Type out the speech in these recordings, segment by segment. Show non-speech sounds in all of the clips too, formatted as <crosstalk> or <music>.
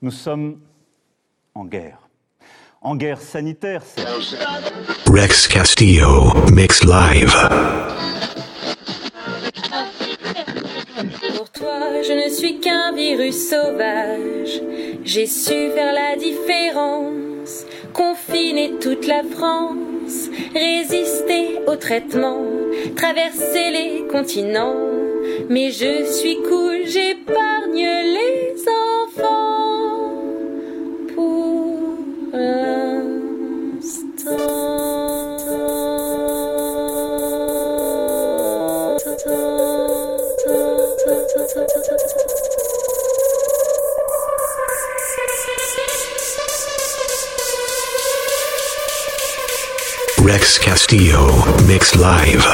Nous sommes en guerre. En guerre sanitaire, c'est... Rex Castillo, Mix Live. Pour toi, je ne suis qu'un virus sauvage. J'ai su faire la différence, confiner toute la France, résister au traitement, traverser les continents. Mais je suis cool, j'épargne les Rex Castillo, Mix Live.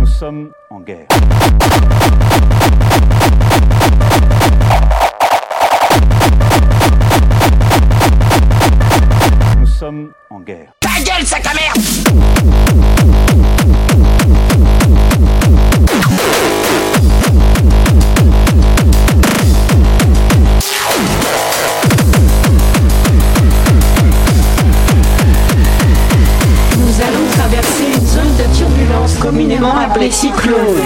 Nous sommes en guerre. Nous sommes en guerre. Ta gueule, sac à merde les cyclones.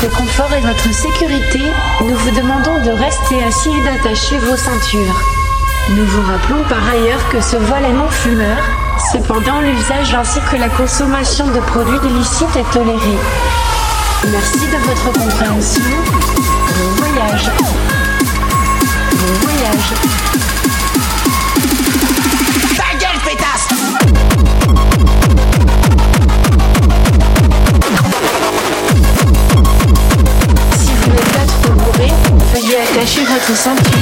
Votre confort et votre sécurité, nous vous demandons de rester assis et d'attacher vos ceintures. Nous vous rappelons par ailleurs que ce vol est non fumeur. Cependant, l'usage ainsi que la consommation de produits illicites est tolérée. Merci de votre compréhension. Bon voyage. Bon voyage. Attacher votre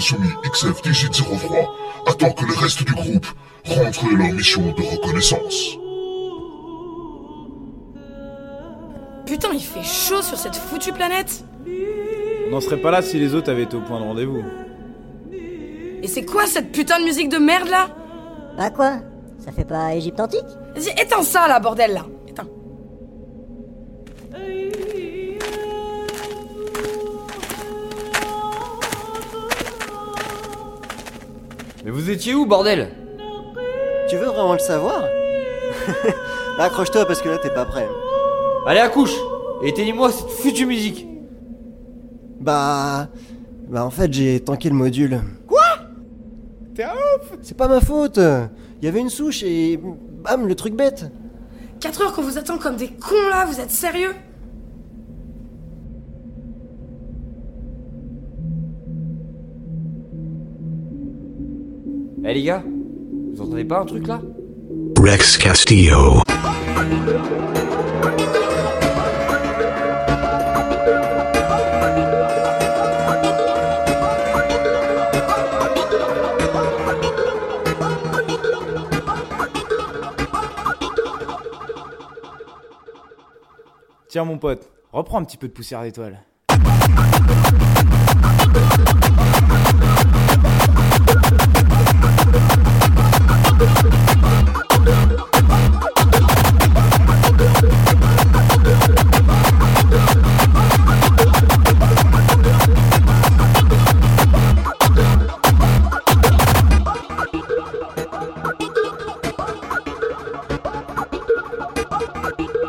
l'insoumis XF1803 attend que le reste du groupe rentre de leur mission de reconnaissance. Putain, il fait chaud sur cette foutue planète On n'en serait pas là si les autres avaient été au point de rendez-vous. Et c'est quoi cette putain de musique de merde là? Bah quoi? Ça fait pas Égypte antique? Vas-y, éteins ça là, bordel là Éteins. Mais vous étiez où, bordel? Tu veux vraiment le savoir? Là, <laughs> accroche-toi parce que là, t'es pas prêt. Allez, accouche Et éteignez-moi cette foutue musique Bah. Bah, en fait, j'ai tanké le module. Quoi? T'es un ouf C'est pas ma faute Il y avait une souche et. Bam, le truc bête 4 heures qu'on vous attend comme des cons là, vous êtes sérieux? Eh les gars, vous entendez pas un truc là? Rex Castillo. Tiens mon pote, reprends un petit peu de poussière d'étoile. The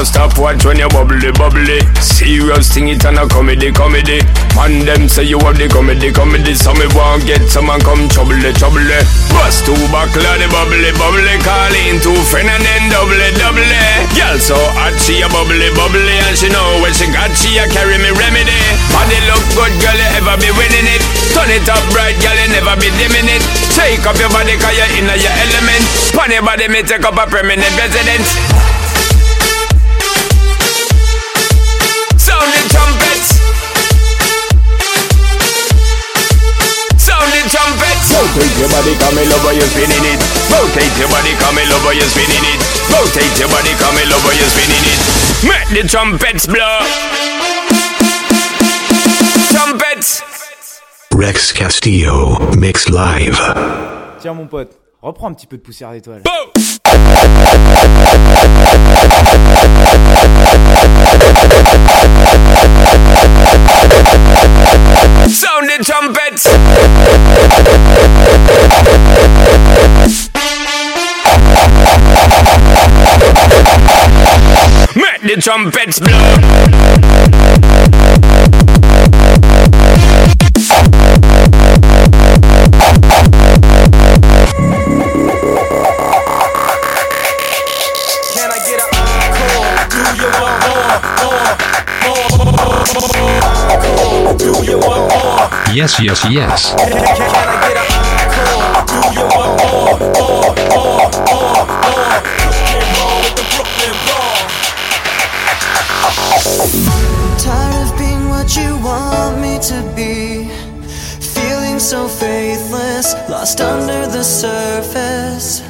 no stop watch when you bubbly, bubbly. Serious thing, it and a comedy, comedy. Man, them say you have the comedy, comedy. So me want get someone come trouble, trouble. Bust two buckle the bubbly, bubbly. Call in two friend and then double, double. Girl so hot, she a bubbly, bubbly. And she know when she got, she a carry me remedy. Body look good, girl, you ever be winning it. Turn it up bright, girl, you never be dimming it. Take up your body, cause you're in your element. Pon your body, me take up a permanent residence. Rotate your body, come me love how you spinning it. Rotate your body, come me love how you spinning it. Rotate your body, come me love how you spinning it. Make the trumpets blow. Trumpets. Rex Castillo, mix live. Tiens mon pote, reprends un petit peu de poussière d'étoile. Trumpets. Make the trumpets blow. Brooklyn Raw. Tired of being what you want me to be. Feeling so faithless, lost under the surface.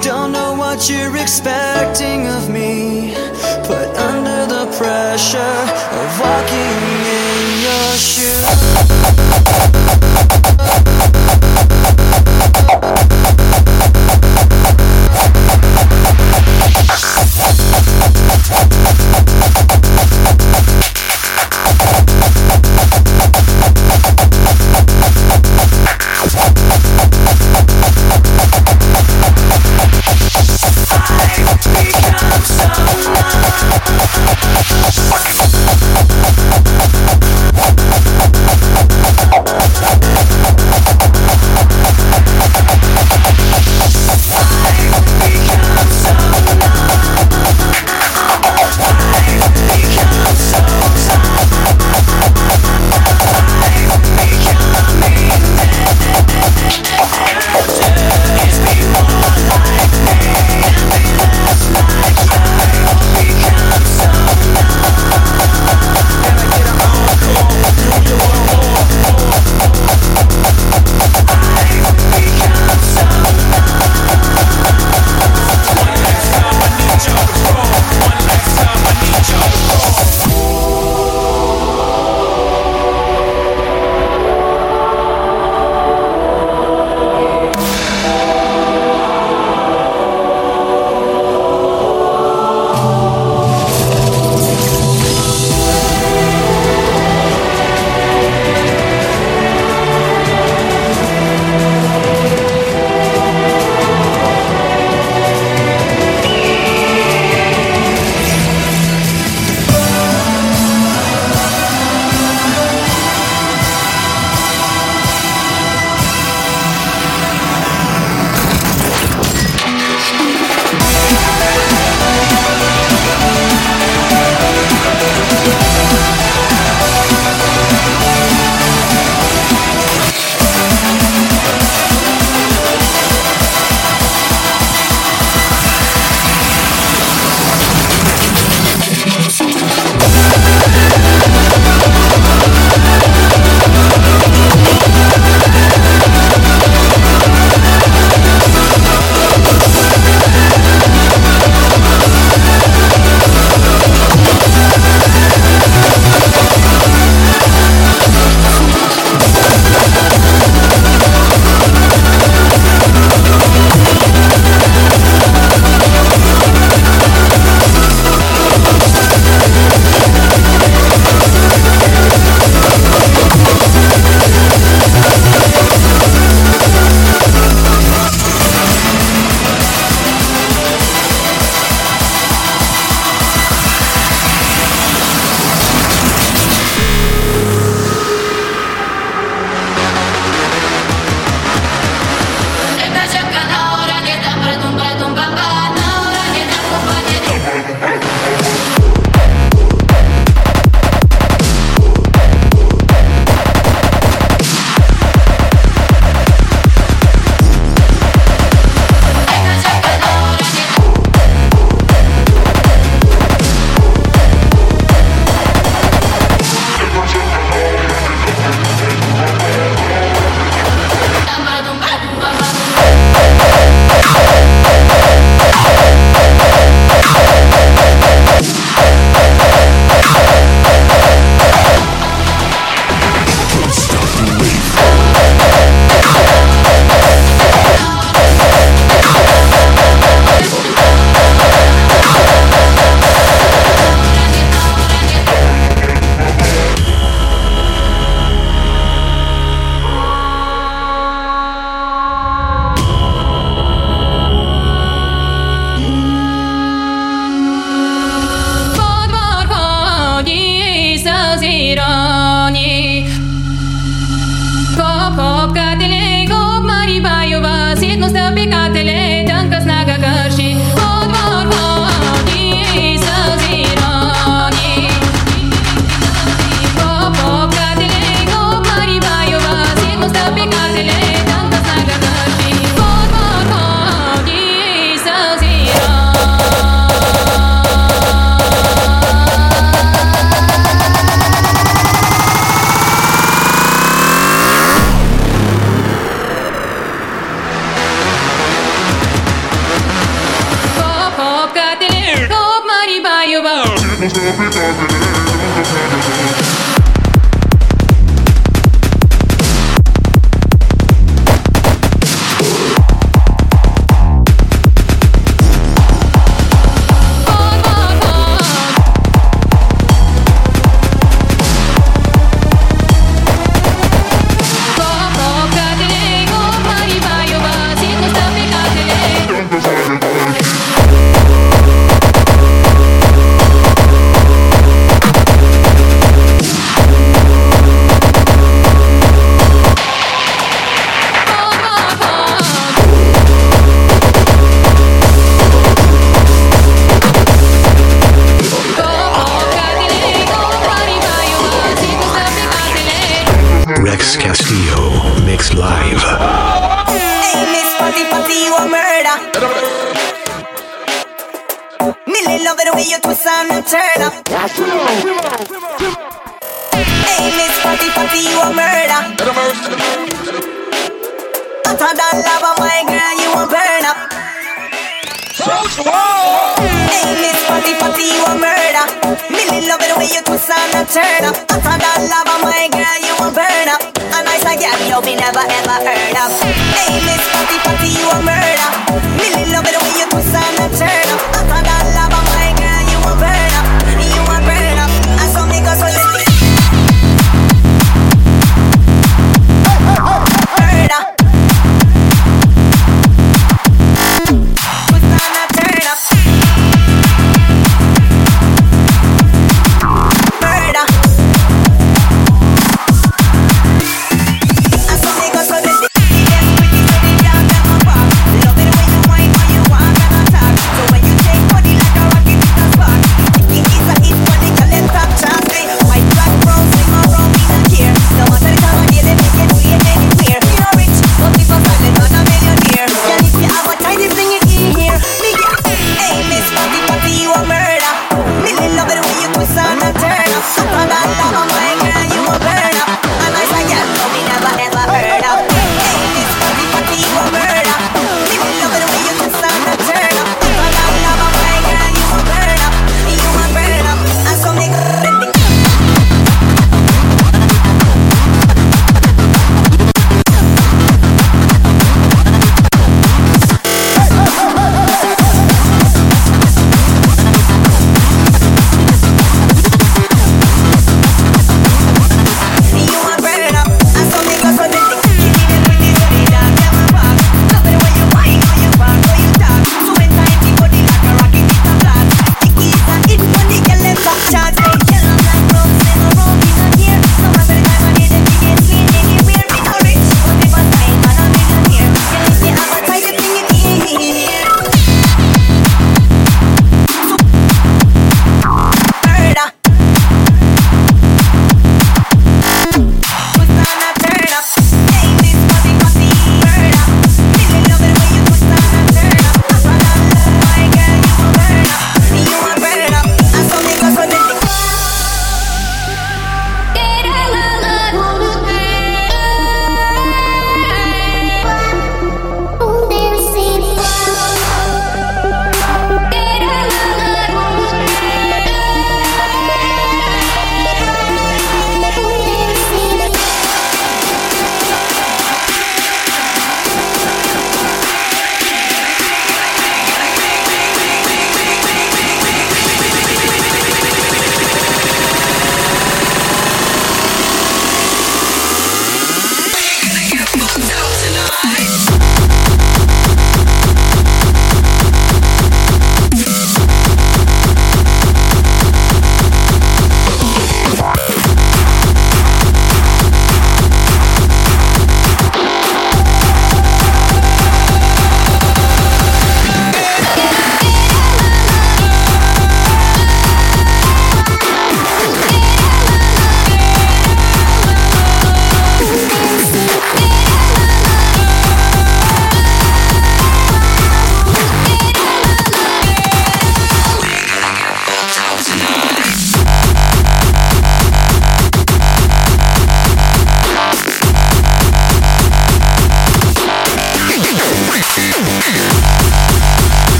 Don't know what you're expecting of me. Put under the pressure of walking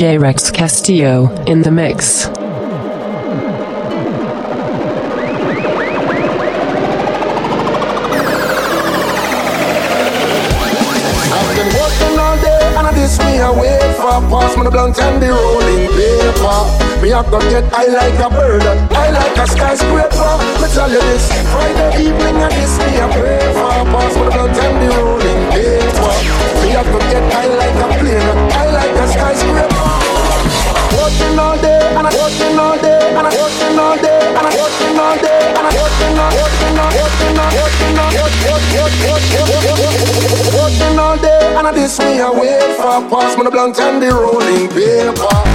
DJ Rex Castillo in the mix. I've been working all day and I this me a wait for Pass me the blunt and the rolling paper. Me a go get high like a bird High like a skyscraper. Me tell you this Friday evening and this me a pray for Pass me the blunt and the rolling paper. Me a go get high like a plane High like a skyscraper Working all day and I'm working all day and I'm working all day and I'm working all day and I'm working all working all working all working all working all day and I this me a wait for pass me the blunt and the rolling paper.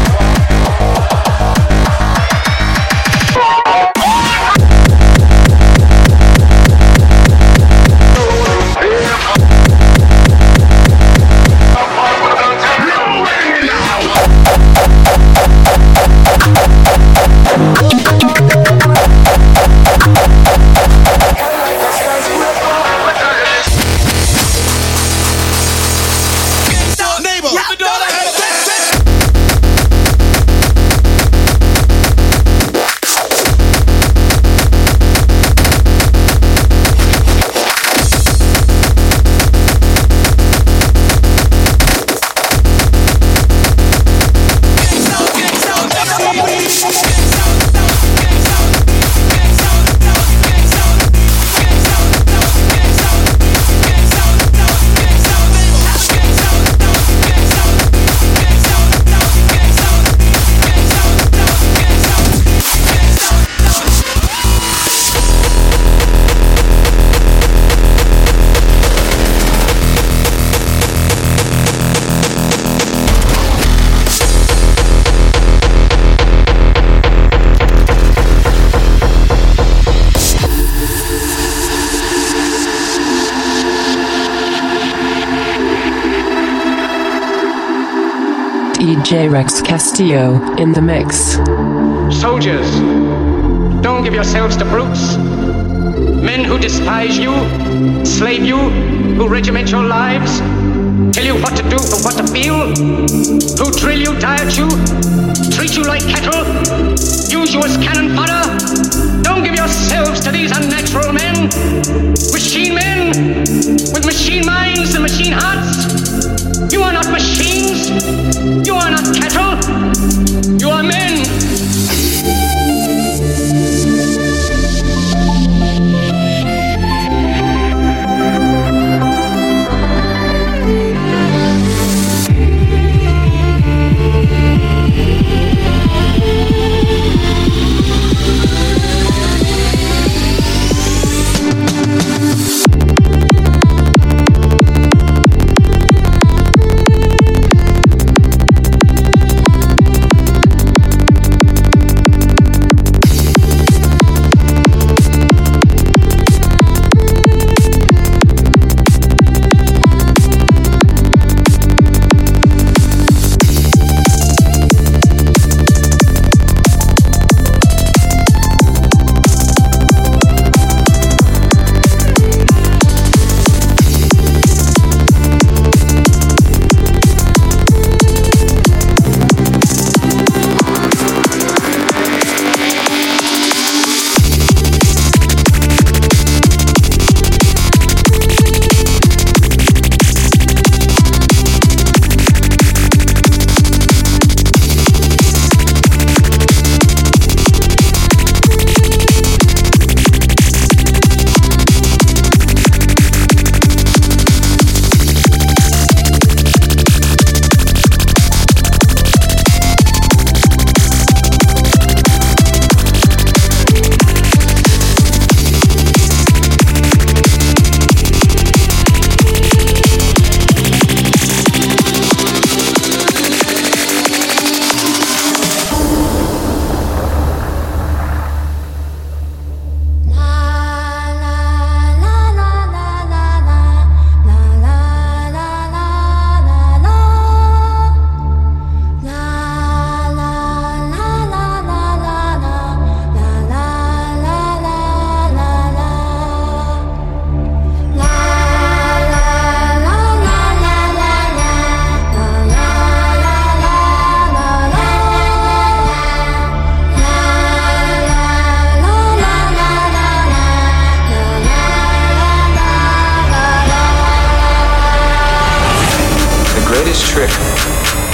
Rex Castillo in the mix. Soldiers, don't give yourselves to brutes. Men who despise you, slave you, who regiment your lives, tell you what to do and what to feel, who drill you, diet you, treat you like cattle, use you as cannon fodder. Don't give yourselves to these unnatural men, machine men, with machine minds and machine hearts. Are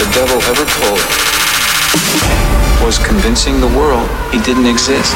the devil ever pulled was convincing the world he didn't exist.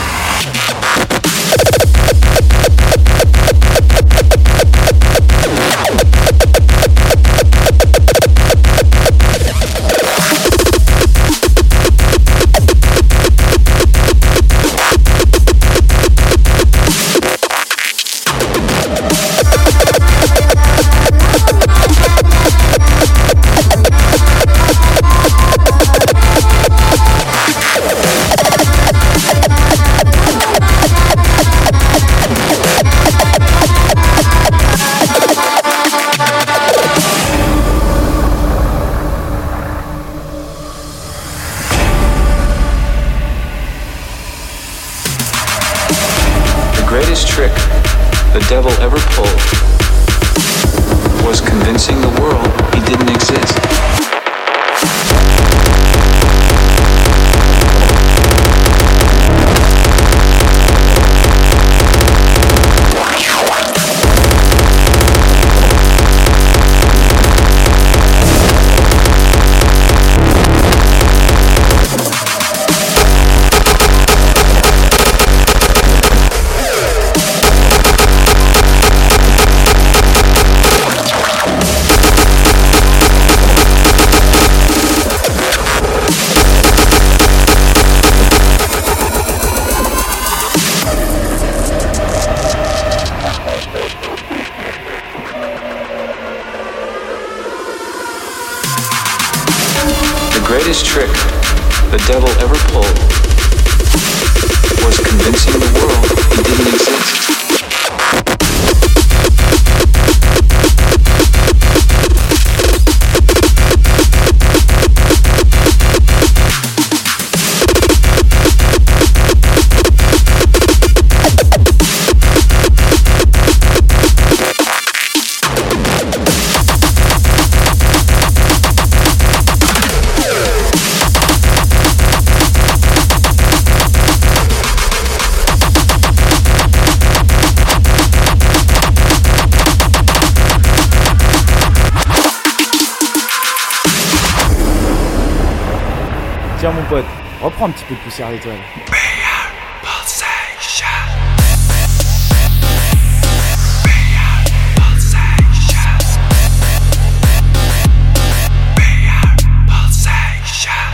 Pote, reprends un petit peu de poussière d'étoile.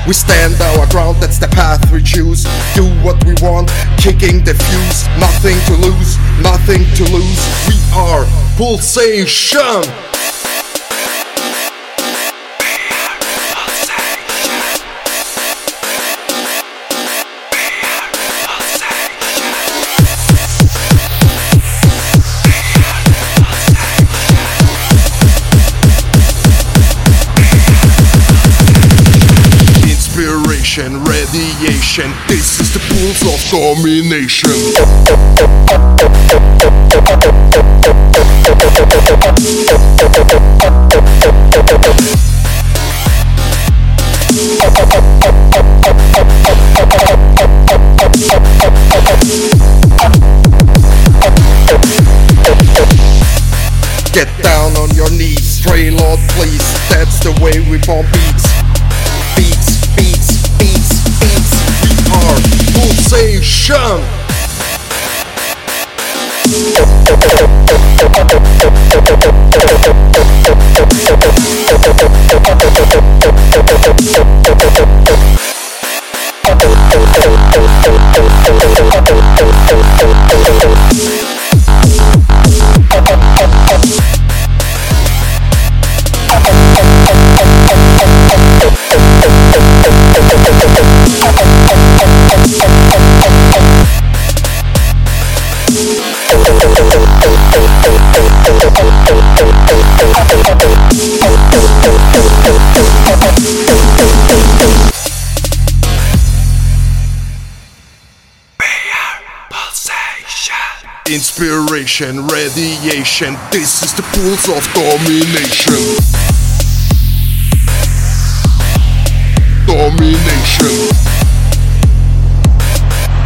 We stand our ground, that's the path we choose. Do what we want, kicking the fuse. Nothing to lose, nothing to lose. We are pulsation. Radiation. This is the pulse of domination. Get down on your knees, pray Lord please. That's the way we bomb beats, beats, beats. Are pulsation. Inspiration, radiation. This is the pulse of domination. Domination.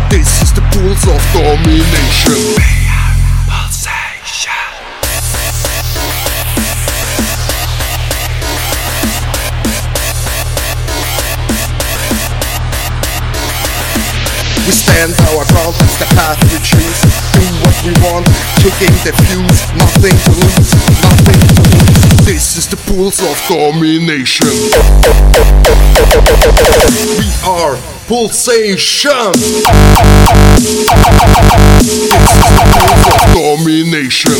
This is the pulse of domination. We stand our ground, that's the path we choose. Want, kicking the fuse. Nothing to lose, nothing to lose. This is the pulse of domination. We are pulsation. This is the pulse of domination.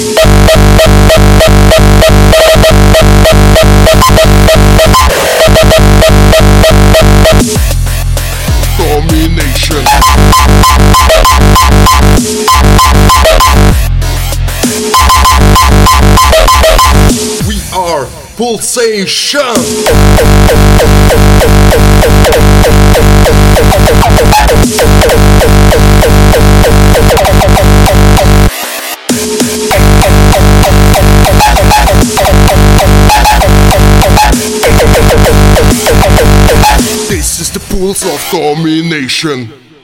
Domination. Pulsation. This is the pulse of domination.